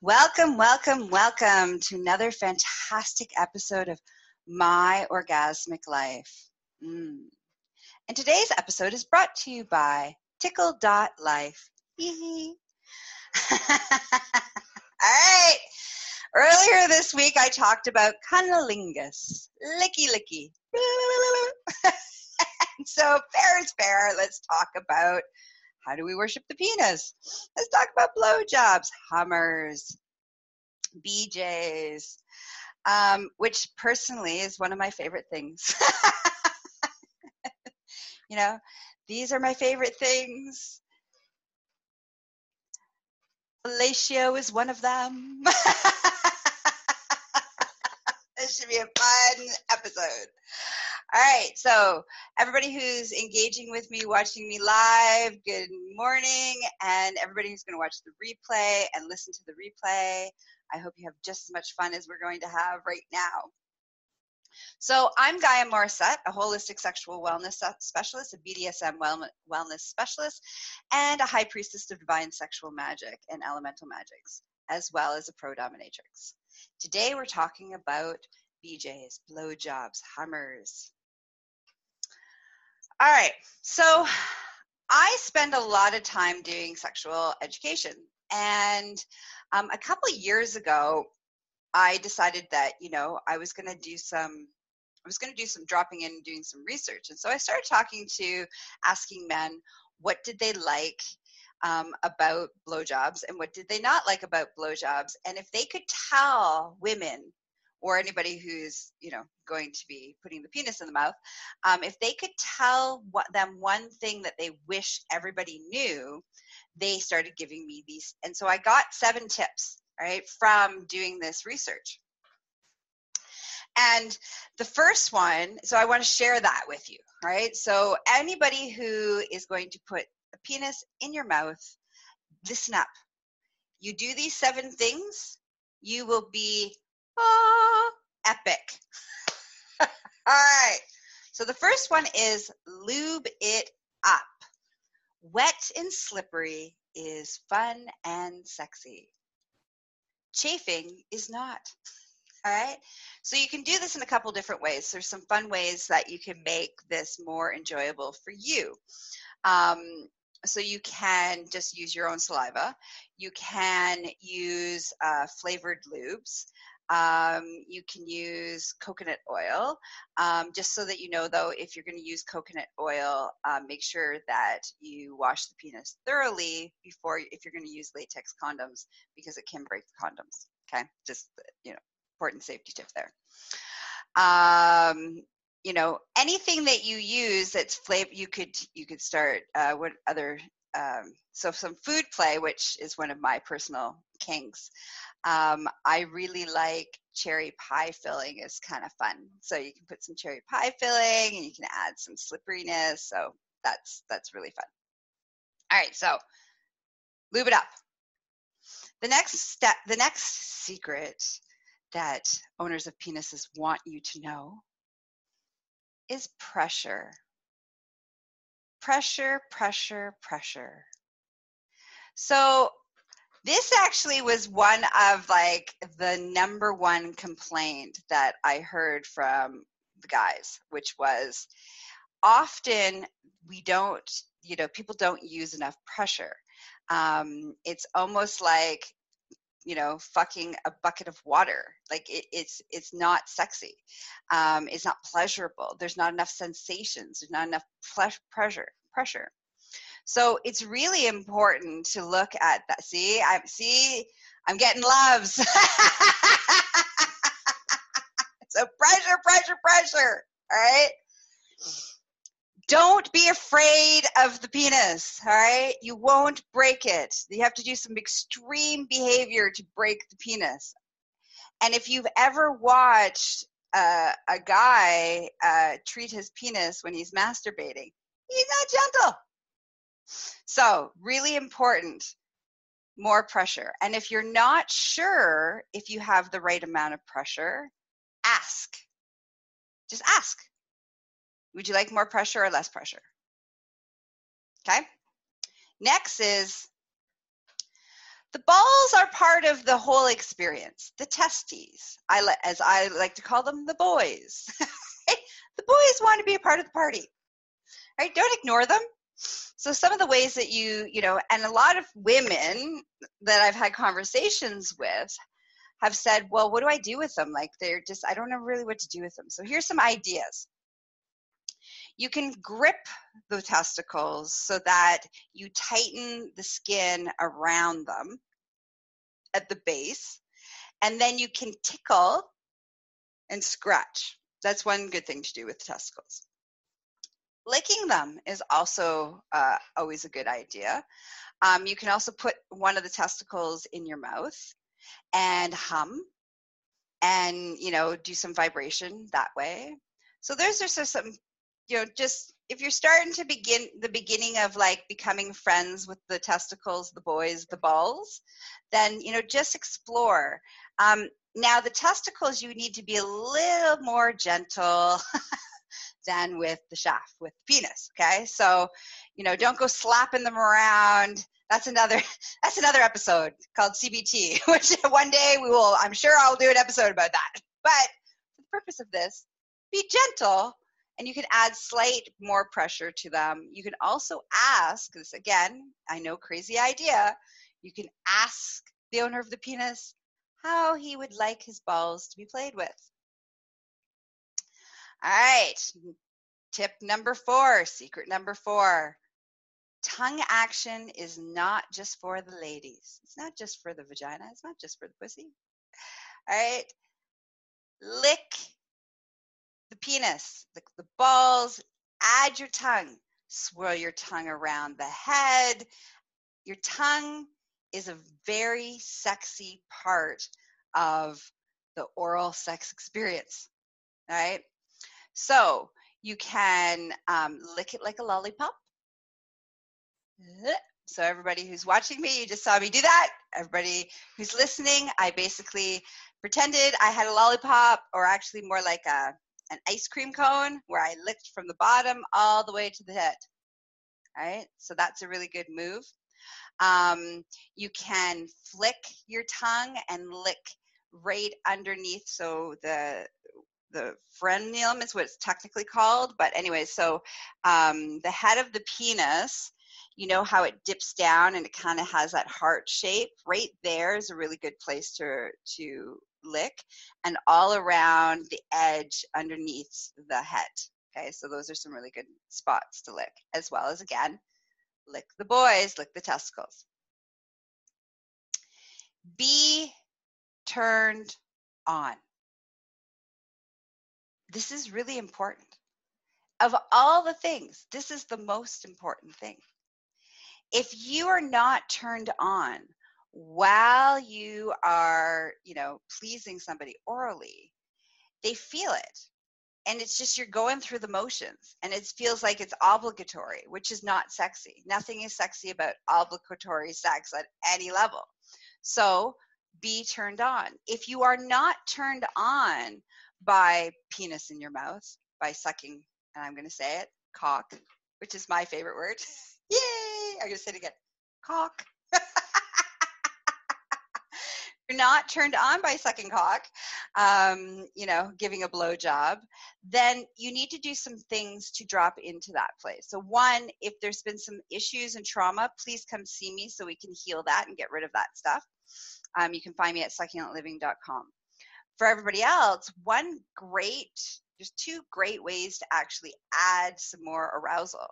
Welcome, welcome, welcome to another fantastic episode of My Orgasmic Life. Mm. And today's episode is brought to you by Tickle.life. All right. Earlier this week, I talked about cunnilingus, licky licky. so, fair is fair. Let's talk about how do we worship the penis? Let's talk about blowjobs, Hummers, BJs, um, which personally is one of my favorite things. you know, these are my favorite things. Fellatio is one of them. this should be a fun episode. All right, so everybody who's engaging with me, watching me live, good morning, and everybody who's going to watch the replay and listen to the replay, I hope you have just as much fun as we're going to have right now. So I'm Gaia Morissette, a holistic sexual wellness specialist, a BDSM wellness specialist, and a high priestess of divine sexual magic and elemental magics, as well as a pro dominatrix. Today we're talking about BJs, blowjobs, hummers, all right. So I spend a lot of time doing sexual education. And um, a couple years ago, I decided that, you know, I was going to do some. I was going to do some dropping in and doing some research. And so I started talking to, asking men, what did they like um, about blowjobs and what did they not like about blowjobs? And if they could tell women or anybody who's you know going to be putting the penis in the mouth um, if they could tell what, them one thing that they wish everybody knew they started giving me these. And so i got seven tips right from doing this research. And the first one so i want to share that with you right? So anybody who is going to put a penis in your mouth listen up you do these seven things you will be Ah, epic. All right. So the first one is lube it up. Wet and slippery is fun and sexy. Chafing is not. All right. So you can do this in a couple different ways. There's some fun ways that you can make this more enjoyable for you. Um, so you can just use your own saliva. You can use uh, flavored lubes. Um, you can use coconut oil. Um, just so that you know, though, if you're going to use coconut oil, um, make sure that you wash the penis thoroughly before, if you're going to use latex condoms, because it can break the condoms. Okay, just you know, important safety tip there. Um, you know, anything that you use that's flavor, you could you could start. Uh, what other um, so some food play, which is one of my personal kinks. Um, I really like cherry pie filling is kind of fun. So you can put some cherry pie filling and you can add some slipperiness. So that's that's really fun. All right, so lube it up. The next step, the next secret that owners of penises want you to know is pressure. Pressure, pressure, pressure. So this actually was one of like the number one complaint that I heard from the guys, which was often we don't, you know, people don't use enough pressure. Um, it's almost like you know fucking a bucket of water like it, it's it's not sexy um, it's not pleasurable there's not enough sensations there's not enough pressure pressure so it's really important to look at that. See, I see, I'm getting loves. so pressure, pressure, pressure. All right. Don't be afraid of the penis. All right. You won't break it. You have to do some extreme behavior to break the penis. And if you've ever watched uh, a guy uh, treat his penis when he's masturbating, he's not gentle. So, really important more pressure. And if you're not sure if you have the right amount of pressure, ask. Just ask. Would you like more pressure or less pressure? Okay. Next is The balls are part of the whole experience. The testes, I le- as I like to call them, the boys. the boys want to be a part of the party. Right? Don't ignore them. So some of the ways that you, you know, and a lot of women that I've had conversations with have said, well, what do I do with them? Like they're just, I don't know really what to do with them. So here's some ideas. You can grip the testicles so that you tighten the skin around them at the base, and then you can tickle and scratch. That's one good thing to do with testicles. Licking them is also uh, always a good idea. Um, you can also put one of the testicles in your mouth and hum and you know do some vibration that way so those are some you know just if you're starting to begin the beginning of like becoming friends with the testicles the boys the balls then you know just explore um, now the testicles you need to be a little more gentle than with the shaft with the penis okay so you know don't go slapping them around that's another that's another episode called CBT, which one day we will. I'm sure I'll do an episode about that. But for the purpose of this, be gentle, and you can add slight more pressure to them. You can also ask this again. I know crazy idea. You can ask the owner of the penis how he would like his balls to be played with. All right. Tip number four, secret number four tongue action is not just for the ladies. It's not just for the vagina. It's not just for the pussy. All right. Lick the penis, lick the balls, add your tongue, swirl your tongue around the head. Your tongue is a very sexy part of the oral sex experience. Right. So you can um, lick it like a lollipop so everybody who's watching me, you just saw me do that. Everybody who's listening, I basically pretended I had a lollipop or actually more like a an ice cream cone where I licked from the bottom all the way to the head. All right, so that's a really good move. Um, you can flick your tongue and lick right underneath. So the the frenulum is what it's technically called, but anyway, so um, the head of the penis you know how it dips down and it kind of has that heart shape right there is a really good place to to lick and all around the edge underneath the head okay? So those are some really good spots to lick as well as again lick the boys lick the testicles. Be turned on. This is really important. Of all the things this is the most important thing. If you are not turned on while you are, you know, pleasing somebody orally, they feel it. And it's just you're going through the motions and it feels like it's obligatory, which is not sexy. Nothing is sexy about obligatory sex at any level. So be turned on. If you are not turned on by penis in your mouth, by sucking, and I'm going to say it, cock, which is my favorite word. Yay! I'm gonna say it again. Cock. you're not turned on by sucking cock, um, you know, giving a blow job, then you need to do some things to drop into that place. So, one, if there's been some issues and trauma, please come see me so we can heal that and get rid of that stuff. Um, you can find me at succulentliving.com. For everybody else, one great, there's two great ways to actually add some more arousal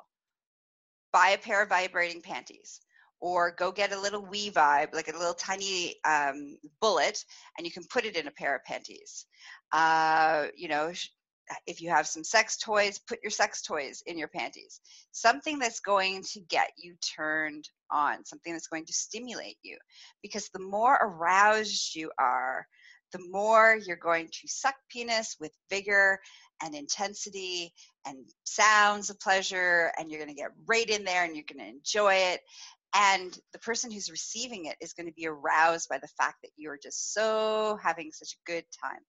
buy a pair of vibrating panties or go get a little wee vibe, like a little tiny um, bullet, and you can put it in a pair of panties. Uh, you know, if you have some sex toys, put your sex toys in your panties. Something that's going to get you turned on, something that's going to stimulate you. Because the more aroused you are, the more you're going to suck penis with vigor and intensity and sounds of pleasure and you're going to get right in there and you're going to enjoy it and the person who's receiving it is going to be aroused by the fact that you're just so having such a good time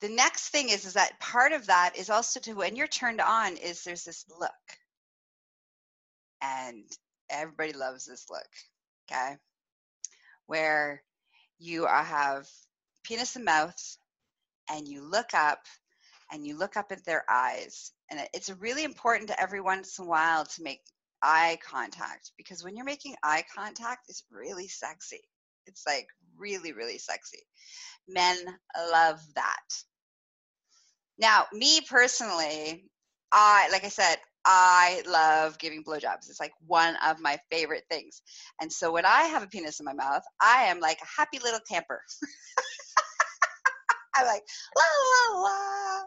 the next thing is is that part of that is also to when you're turned on is there's this look and everybody loves this look. Okay. Where you have penis and mouth and you look up and you look up at their eyes. And it's really important to every once in a while to make eye contact because when you're making eye contact, it's really sexy. It's like really, really sexy. Men love that. Now, me personally, I, like I said, I love giving blowjobs. It's like one of my favorite things. And so when I have a penis in my mouth, I am like a happy little camper. I'm like, la, la, la,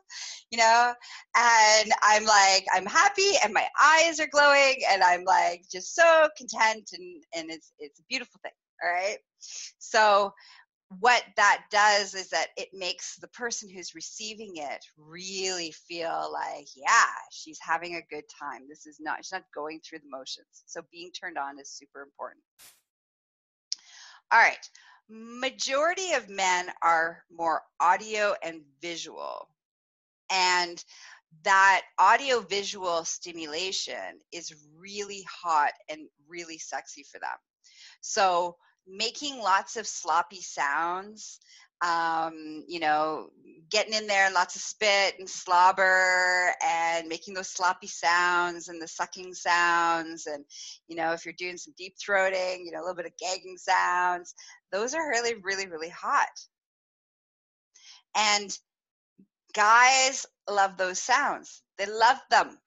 you know, and I'm like, I'm happy and my eyes are glowing and I'm like just so content and, and it's, it's a beautiful thing. All right. So what that does is that it makes the person who's receiving it really feel like yeah she's having a good time this is not she's not going through the motions so being turned on is super important all right majority of men are more audio and visual. And that audio visual stimulation is really hot and really sexy for them. So making lots of sloppy sounds um, you know, getting in there and lots of spit and slobber and making those sloppy sounds and the sucking sounds. And, you know, if you're doing some deep throating, you know, a little bit of gagging sounds, those are really, really, really hot. And guys love those sounds, they love them.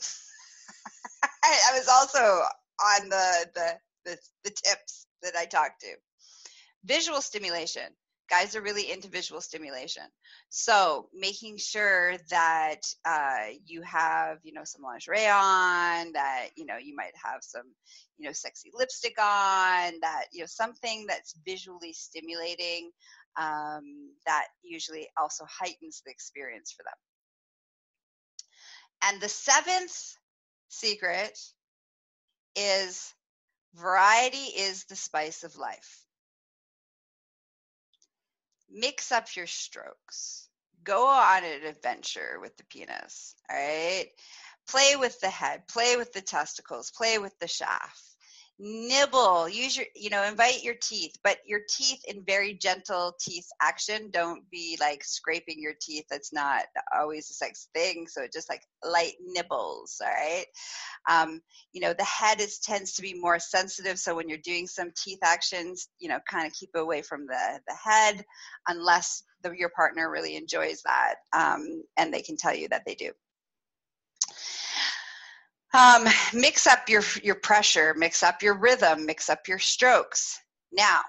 I was also on the, the, the, the tips that I talked to. Visual stimulation. Guys are really into visual stimulation. So making sure that uh, you have, you know, some lingerie on, that, you know, you might have some, you know, sexy lipstick on, that, you know, something that's visually stimulating um, that usually also heightens the experience for them. And the seventh secret is Variety is the spice of life. Mix up your strokes. Go on an adventure with the penis, all right? Play with the head, play with the testicles, play with the shaft nibble. Use your you know invite your teeth but your teeth in very gentle teeth action. Don't be like scraping your teeth. That's not always a sex thing so just like light nibbles all right? Um, you know the head is tends to be more sensitive so when you're doing some teeth actions you know kind of keep away from the the head unless the, your partner really enjoys that um, and they can tell you that they do um, mix up your your pressure, mix up your rhythm, mix up your strokes. Now,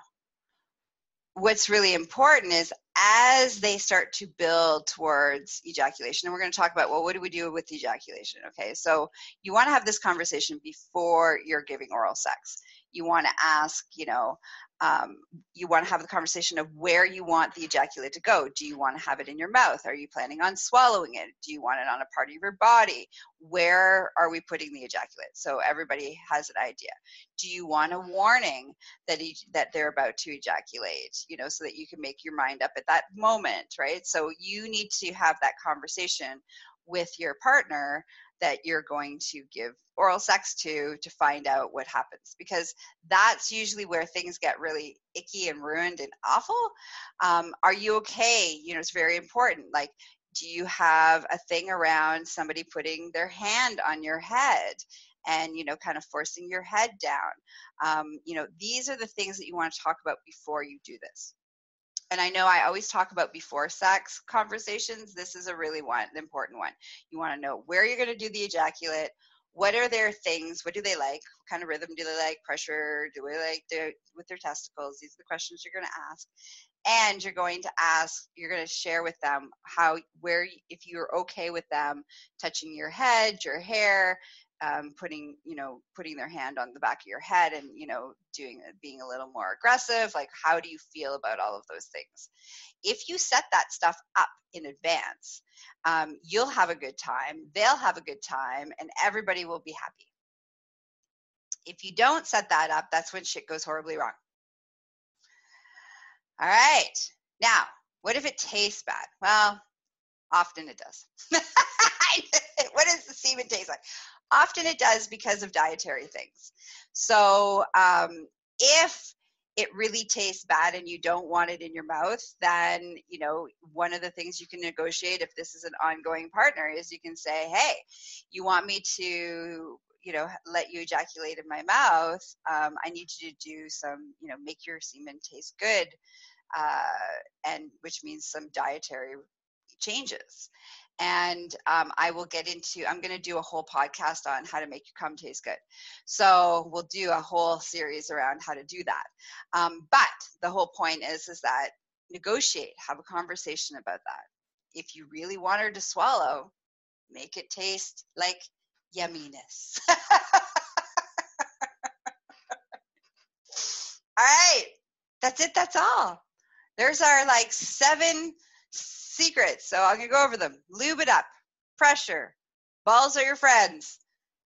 what's really important is as they start to build towards ejaculation, and we're going to talk about well, what do we do with ejaculation? Okay, so you want to have this conversation before you're giving oral sex. You want to ask, you know, um, you want to have the conversation of where you want the ejaculate to go. Do you want to have it in your mouth? Are you planning on swallowing it? Do you want it on a part of your body? Where are we putting the ejaculate? So everybody has an idea. Do you want a warning that e- that they're about to ejaculate? You know, so that you can make your mind up at that moment, right? So you need to have that conversation with your partner that you're going to give oral sex to to find out what happens because that's usually where things get really icky and ruined and awful. Um, are you okay? You know it's very important. Like do you have a thing around somebody putting their hand on your head and you know kind of forcing your head down? Um, you know these are the things that you want to talk about before you do this and I know I always talk about before sex conversations. This is a really one important one. You want to know where you're going to do the ejaculate. What are their things? What do they like? What kind of rhythm do they like? Pressure? Do they like with their testicles? These are the questions you're going to ask. And you're going to ask, you're going to share with them how, where, if you're okay with them touching your head, your hair, um, putting you know putting their hand on the back of your head and you know doing being a little more aggressive like how do you feel about all of those things? If you set that stuff up in advance um, you'll have a good time they'll have a good time and everybody will be happy. If you don't set that up that's when shit goes horribly wrong. All right. Now what if it tastes bad? Well often it does. What does the semen taste like often it does because of dietary things. So um, if it really tastes bad and you don't want it in your mouth, then you know one of the things you can negotiate if this is an ongoing partner is you can say, "Hey, you want me to you know let you ejaculate in my mouth um, i need you to do some you know make your semen taste good uh, and which means some dietary changes and um, I will get into. I'm going to do a whole podcast on how to make your cum taste good. So we'll do a whole series around how to do that. Um, but the whole point is is that negotiate, have a conversation about that. If you really want her to swallow, make it taste like yumminess. all right, that's it. That's all. There's our like seven secrets. So I'm to go over them. Lube it up. Pressure. Balls are your friends.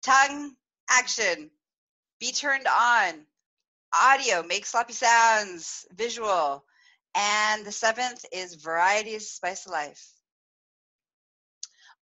Tongue action. Be turned on. Audio. Make sloppy sounds. Visual. And the seventh is varieties spice of life.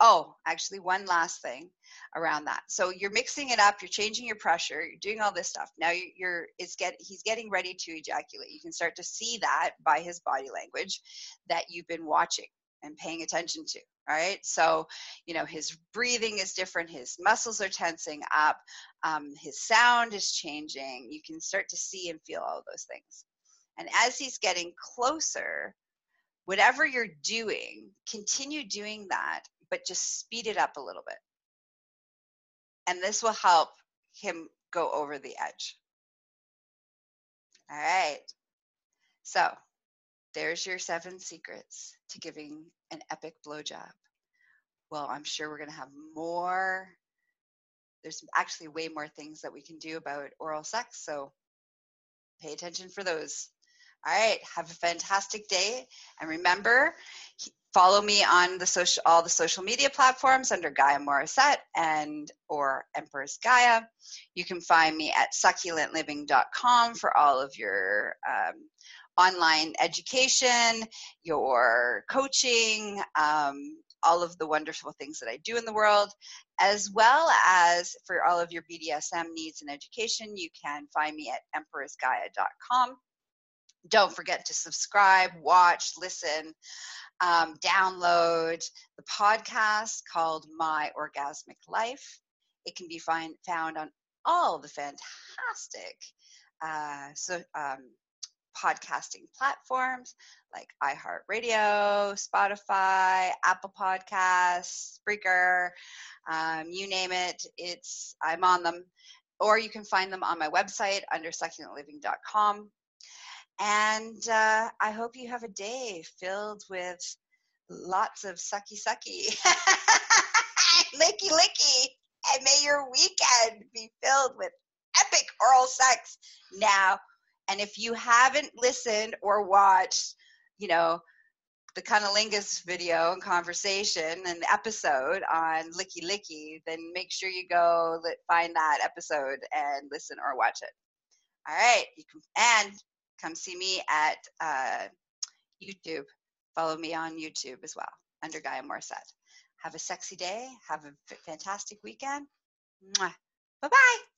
Oh, actually, one last thing around that. So you're mixing it up, you're changing your pressure, you're doing all this stuff. Now you're it's get he's getting ready to ejaculate. You can start to see that by his body language that you've been watching and paying attention to. All right. So, you know, his breathing is different. His muscles are tensing up. Um, his sound is changing. You can start to see and feel all those things. And as he's getting closer, whatever you're doing, continue doing that, but just speed it up a little bit and this will help him go over the edge. All right. So there's your seven secrets to giving an epic blowjob. Well, I'm sure we're going to have more. There's actually way more things that we can do about oral sex. So pay attention for those. All right. Have a fantastic day. And remember, follow me on the social all the social media platforms under Gaia Morissette and or Empress Gaia. You can find me at succulentliving.com for all of your um, online education, your coaching, um, all of the wonderful things that I do in the world, as well as for all of your BDSM needs and education. You can find me at empressgaia.com. Don't forget to subscribe, watch, listen um, download the podcast called My Orgasmic Life. It can be find, found on all the fantastic uh, so, um, podcasting platforms like iHeartRadio, Spotify, Apple Podcasts, Spreaker, um, you name it. It's I'm on them, or you can find them on my website under succulentliving.com. And uh, I hope you have a day filled with lots of sucky sucky, licky licky, and may your weekend be filled with epic oral sex now. And if you haven't listened or watched, you know, the Cunnilingus video and conversation and episode on Licky Licky, then make sure you go find that episode and listen or watch it. All right, you can and come see me at uh, YouTube. Follow me on YouTube as well under Gaia Morissette. Have a sexy day. Have a fantastic weekend. Bye bye.